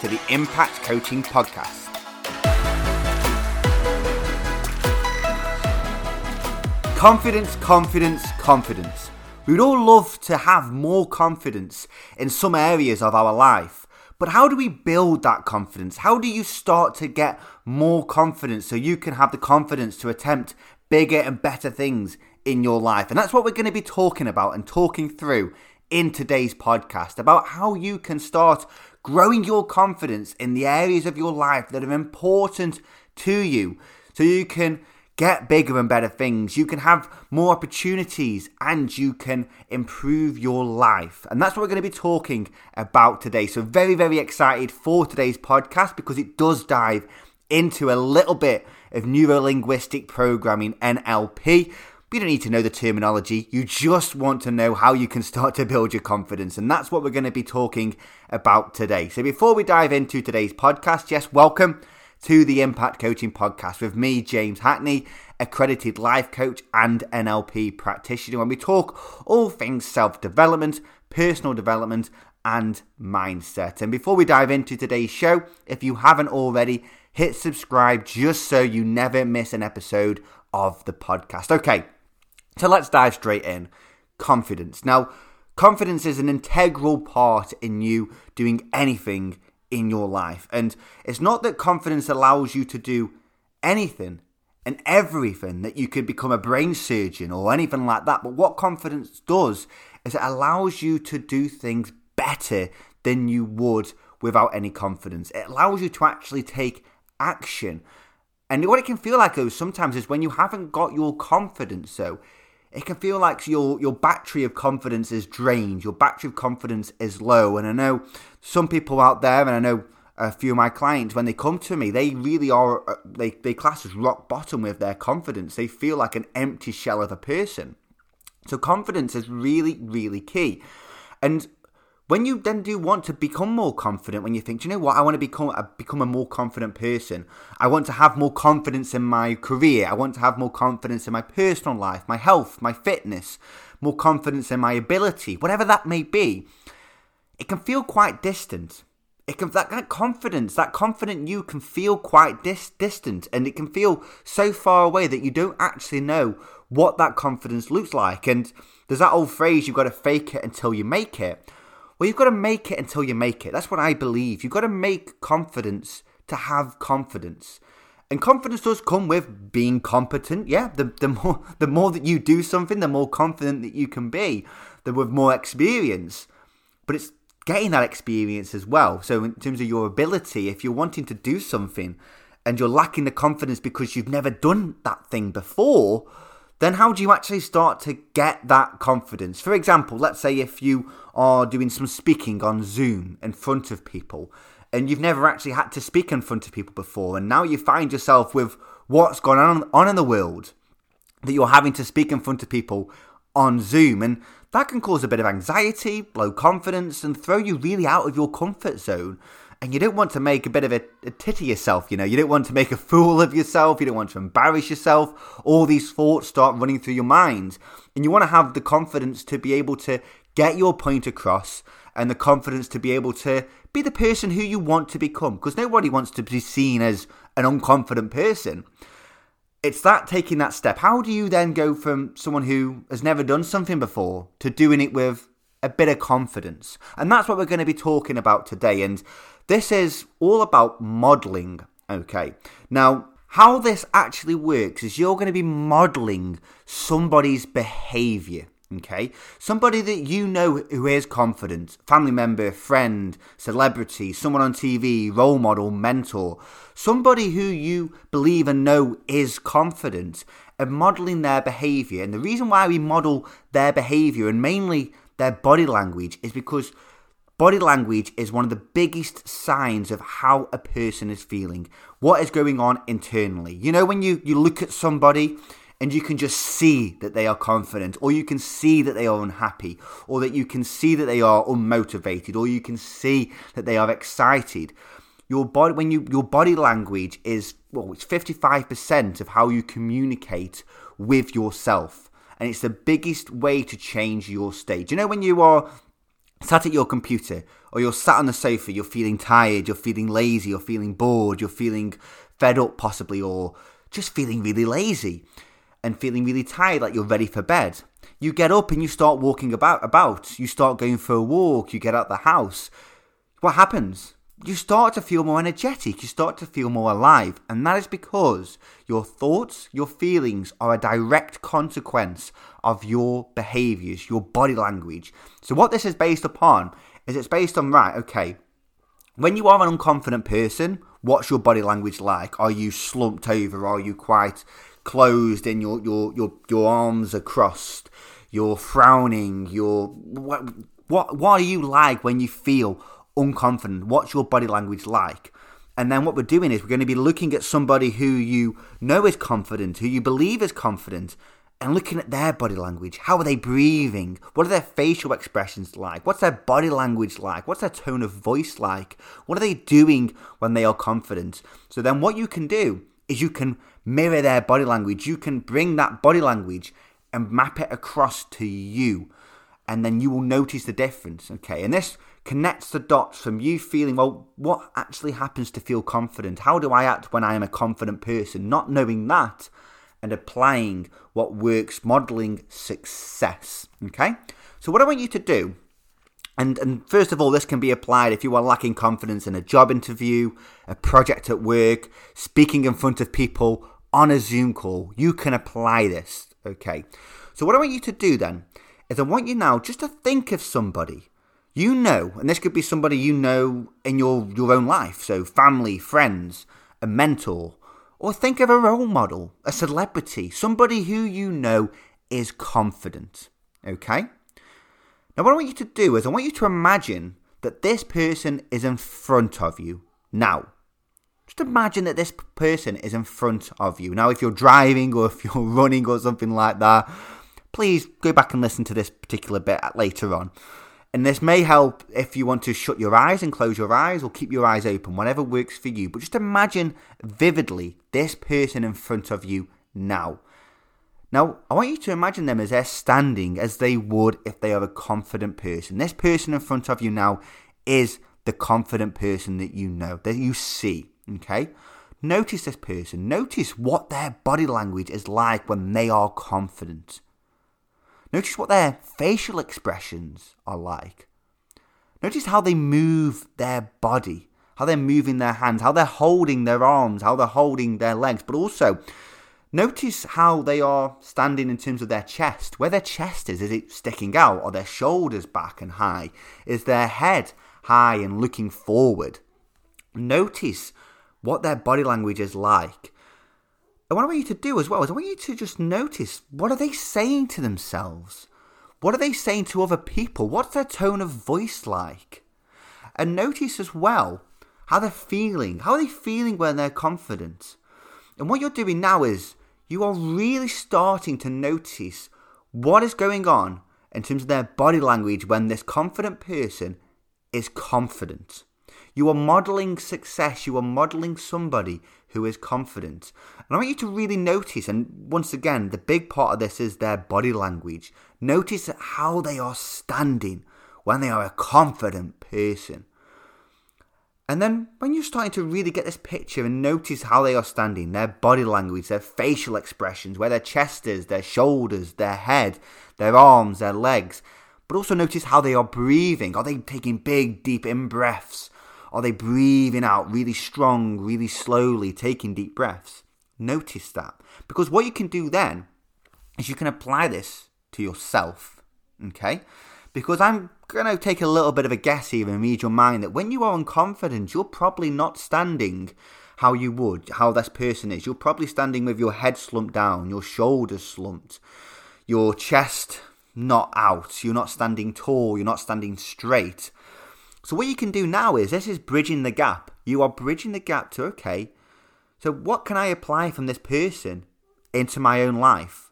to the Impact Coaching Podcast. Confidence, confidence, confidence. We would all love to have more confidence in some areas of our life. But how do we build that confidence? How do you start to get more confidence so you can have the confidence to attempt bigger and better things in your life? And that's what we're going to be talking about and talking through in today's podcast about how you can start growing your confidence in the areas of your life that are important to you so you can get bigger and better things. You can have more opportunities and you can improve your life. And that's what we're going to be talking about today. So, very, very excited for today's podcast because it does dive into a little bit of neuro linguistic programming, NLP. You don't need to know the terminology, you just want to know how you can start to build your confidence. And that's what we're going to be talking about today. So, before we dive into today's podcast, yes, welcome to the Impact Coaching Podcast with me, James Hackney, accredited life coach and NLP practitioner, when we talk all things self development, personal development, and mindset. And before we dive into today's show, if you haven't already, hit subscribe just so you never miss an episode of the podcast. Okay, so let's dive straight in. Confidence. Now, confidence is an integral part in you doing anything in your life. And it's not that confidence allows you to do anything and everything that you could become a brain surgeon or anything like that. But what confidence does is it allows you to do things better than you would without any confidence. It allows you to actually take action. And what it can feel like though sometimes is when you haven't got your confidence so it can feel like your your battery of confidence is drained, your battery of confidence is low. And I know some people out there, and I know a few of my clients when they come to me, they really are uh, they they class as rock bottom with their confidence. They feel like an empty shell of a person. So confidence is really really key. And when you then do want to become more confident, when you think, do you know what, I want to become a, become a more confident person. I want to have more confidence in my career. I want to have more confidence in my personal life, my health, my fitness, more confidence in my ability, whatever that may be. It can feel quite distant. It can that, that confidence, that confident you can feel quite dis- distant, and it can feel so far away that you don't actually know what that confidence looks like. And there's that old phrase, you've got to fake it until you make it. Well, you've got to make it until you make it. That's what I believe. You've got to make confidence to have confidence. And confidence does come with being competent. Yeah, the, the more the more that you do something, the more confident that you can be, the with more experience. But it's getting that experience as well. So in terms of your ability, if you're wanting to do something and you're lacking the confidence because you've never done that thing before, then how do you actually start to get that confidence? For example, let's say if you are doing some speaking on Zoom in front of people and you've never actually had to speak in front of people before, and now you find yourself with what's going on, in the world that you're having to speak in front of people on Zoom, and that can cause a bit of anxiety, low confidence, and throw you really out of your comfort zone and you don't want to make a bit of a, a tit of yourself, you know, you don't want to make a fool of yourself, you don't want to embarrass yourself. All these thoughts start running through your mind, and you want to have the confidence to be able to get your point across and the confidence to be able to be the person who you want to become because nobody wants to be seen as an unconfident person. It's that taking that step. How do you then go from someone who has never done something before to doing it with a bit of confidence? And that's what we're going to be talking about today. And this is all about modeling. Okay. Now, how this actually works is you're going to be modeling somebody's behavior. Okay. Somebody that you know who is confident, family member, friend, celebrity, someone on TV, role model, mentor, somebody who you believe and know is confident and modeling their behavior. And the reason why we model their behavior and mainly their body language is because body language is one of the biggest signs of how a person is feeling, what is going on internally. You know, when you, you look at somebody and you can just see that they are confident, or you can see that they are unhappy, or that you can see that they are unmotivated, or you can see that they are excited. Your body, when you your body language is well, it's fifty five percent of how you communicate with yourself, and it's the biggest way to change your state. You know when you are sat at your computer, or you're sat on the sofa, you're feeling tired, you're feeling lazy, you're feeling bored, you're feeling fed up possibly, or just feeling really lazy and feeling really tired, like you're ready for bed. You get up and you start walking about, about. You start going for a walk. You get out the house. What happens? You start to feel more energetic. You start to feel more alive, and that is because your thoughts, your feelings are a direct consequence of your behaviors, your body language. So, what this is based upon is it's based on right. Okay, when you are an unconfident person, what's your body language like? Are you slumped over? Are you quite closed and your your your your arms are crossed. You're frowning. You're what what what are you like when you feel unconfident? What's your body language like? And then what we're doing is we're going to be looking at somebody who you know is confident, who you believe is confident, and looking at their body language. How are they breathing? What are their facial expressions like? What's their body language like? What's their tone of voice like? What are they doing when they are confident? So then what you can do is you can mirror their body language. You can bring that body language and map it across to you. And then you will notice the difference. Okay. And this connects the dots from you feeling, well, what actually happens to feel confident? How do I act when I am a confident person? Not knowing that and applying what works, modeling success. Okay. So, what I want you to do and, and first of all, this can be applied if you are lacking confidence in a job interview, a project at work, speaking in front of people on a Zoom call. You can apply this. Okay. So, what I want you to do then is I want you now just to think of somebody you know, and this could be somebody you know in your, your own life. So, family, friends, a mentor, or think of a role model, a celebrity, somebody who you know is confident. Okay? Now, what I want you to do is I want you to imagine that this person is in front of you now. Just imagine that this person is in front of you. Now, if you're driving or if you're running or something like that, please go back and listen to this particular bit later on. And this may help if you want to shut your eyes and close your eyes or keep your eyes open, whatever works for you. But just imagine vividly this person in front of you now. Now, I want you to imagine them as they're standing as they would if they are a confident person. This person in front of you now is the confident person that you know, that you see. Okay? Notice this person. Notice what their body language is like when they are confident. Notice what their facial expressions are like. Notice how they move their body, how they're moving their hands, how they're holding their arms, how they're holding their legs, but also Notice how they are standing in terms of their chest. Where their chest is, is it sticking out? Are their shoulders back and high? Is their head high and looking forward? Notice what their body language is like. And what I want you to do as well is I want you to just notice what are they saying to themselves? What are they saying to other people? What's their tone of voice like? And notice as well how they're feeling. How are they feeling when they're confident? And what you're doing now is you are really starting to notice what is going on in terms of their body language when this confident person is confident. You are modeling success, you are modeling somebody who is confident. And I want you to really notice, and once again, the big part of this is their body language. Notice how they are standing when they are a confident person. And then when you're starting to really get this picture and notice how they are standing, their body language, their facial expressions, where their chest is, their shoulders, their head, their arms, their legs, but also notice how they are breathing. Are they taking big, deep in breaths? Are they breathing out really strong, really slowly, taking deep breaths? Notice that. Because what you can do then is you can apply this to yourself. Okay? Because I'm going to take a little bit of a guess here and read your mind that when you are unconfident, you're probably not standing how you would, how this person is. You're probably standing with your head slumped down, your shoulders slumped, your chest not out. You're not standing tall, you're not standing straight. So what you can do now is this is bridging the gap. You are bridging the gap to okay. So what can I apply from this person into my own life?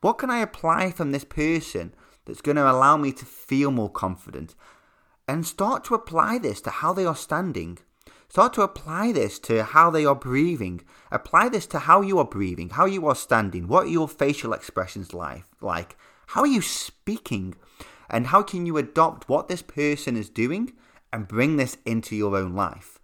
What can I apply from this person that's going to allow me to feel more confident? And start to apply this to how they are standing. Start to apply this to how they are breathing. Apply this to how you are breathing, how you are standing, what are your facial expressions like, like how are you speaking, and how can you adopt what this person is doing and bring this into your own life.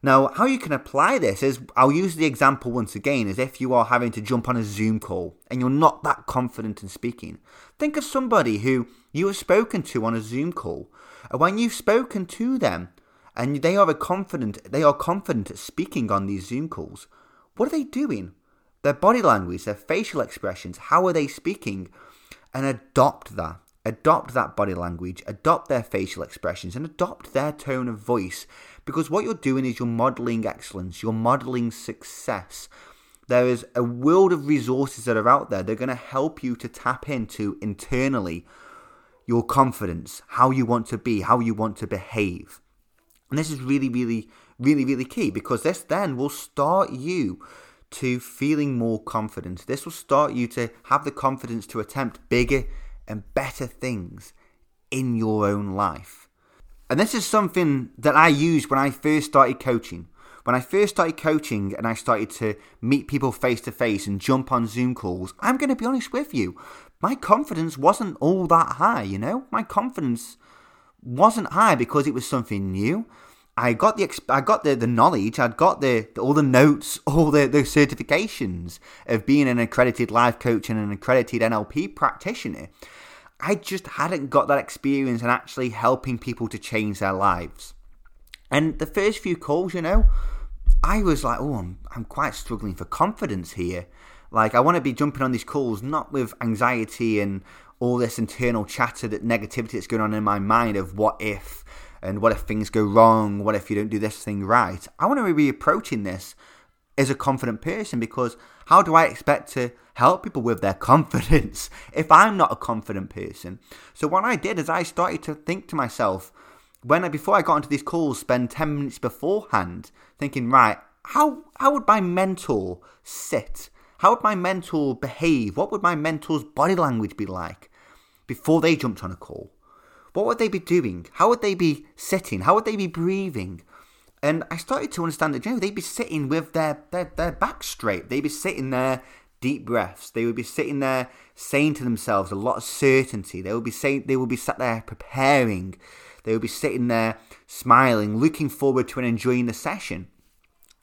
Now, how you can apply this is I'll use the example once again as if you are having to jump on a Zoom call and you're not that confident in speaking. Think of somebody who you have spoken to on a Zoom call. And when you've spoken to them and they are confident they are confident at speaking on these Zoom calls, what are they doing? Their body language, their facial expressions, how are they speaking? And adopt that adopt that body language, adopt their facial expressions, and adopt their tone of voice. Because what you're doing is you're modeling excellence, you're modeling success. There is a world of resources that are out there. They're going to help you to tap into internally your confidence, how you want to be, how you want to behave. And this is really, really, really, really key because this then will start you to feeling more confident. This will start you to have the confidence to attempt bigger and better things in your own life. And this is something that I used when I first started coaching. When I first started coaching and I started to meet people face to face and jump on Zoom calls, I'm going to be honest with you, my confidence wasn't all that high, you know? My confidence wasn't high because it was something new. I got the I got the, the knowledge, I'd got the, the all the notes, all the, the certifications of being an accredited life coach and an accredited NLP practitioner. I just hadn't got that experience in actually helping people to change their lives. And the first few calls, you know, I was like, oh, I'm, I'm quite struggling for confidence here. Like, I want to be jumping on these calls not with anxiety and all this internal chatter, that negativity that's going on in my mind of what if and what if things go wrong, what if you don't do this thing right. I want to be approaching this as a confident person because how do I expect to help people with their confidence if I'm not a confident person? So what I did is I started to think to myself when I, before I got into these calls, spend 10 minutes beforehand thinking, right, how how would my mentor sit? How would my mentor behave? What would my mentor's body language be like before they jumped on a call? What would they be doing? How would they be sitting? How would they be breathing? And I started to understand that, you know, they'd be sitting with their, their, their back straight. They'd be sitting there, deep breaths. They would be sitting there saying to themselves a lot of certainty. They would be saying, they would be sat there preparing. They would be sitting there smiling, looking forward to and enjoying the session.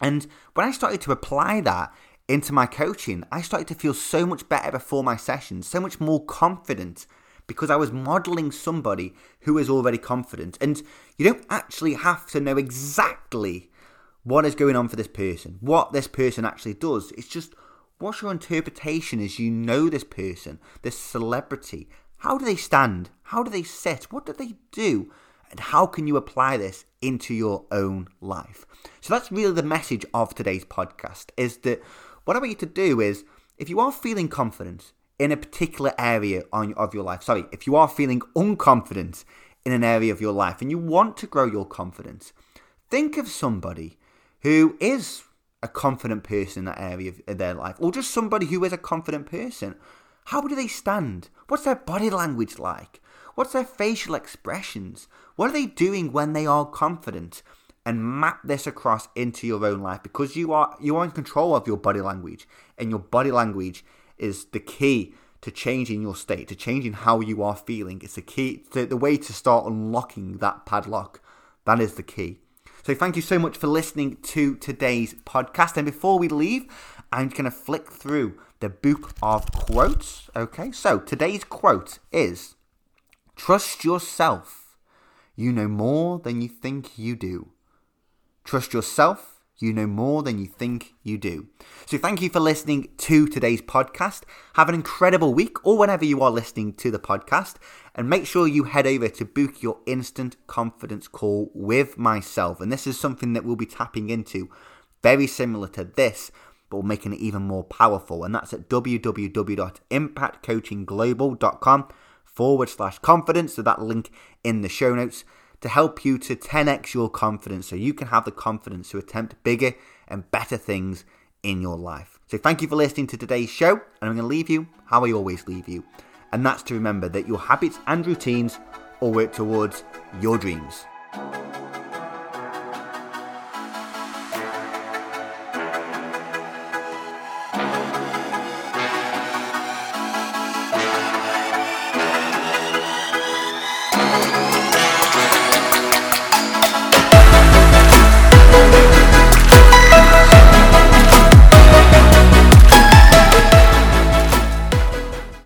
And when I started to apply that into my coaching, I started to feel so much better before my sessions, so much more confident because I was modeling somebody who is already confident. And you don't actually have to know exactly what is going on for this person, what this person actually does. It's just what's your interpretation as you know this person, this celebrity. How do they stand? How do they sit? What do they do? And how can you apply this into your own life? So that's really the message of today's podcast is that what I want you to do is if you are feeling confident, in a particular area on, of your life. Sorry, if you are feeling unconfident in an area of your life and you want to grow your confidence, think of somebody who is a confident person in that area of their life, or just somebody who is a confident person. How do they stand? What's their body language like? What's their facial expressions? What are they doing when they are confident? And map this across into your own life because you are you are in control of your body language, and your body language is the key to changing your state, to changing how you are feeling. It's the key, the, the way to start unlocking that padlock. That is the key. So thank you so much for listening to today's podcast. And before we leave, I'm going to flick through the book of quotes. Okay, so today's quote is Trust yourself. You know more than you think you do. Trust yourself you know more than you think you do. So, thank you for listening to today's podcast. Have an incredible week, or whenever you are listening to the podcast. And make sure you head over to book your instant confidence call with myself. And this is something that we'll be tapping into very similar to this, but we're making it even more powerful. And that's at www.impactcoachingglobal.com forward slash confidence. So, that link in the show notes to help you to 10x your confidence so you can have the confidence to attempt bigger and better things in your life. So, thank you for listening to today's show, and I'm going to leave you how I always leave you, and that's to remember that your habits and routines all work towards your dreams.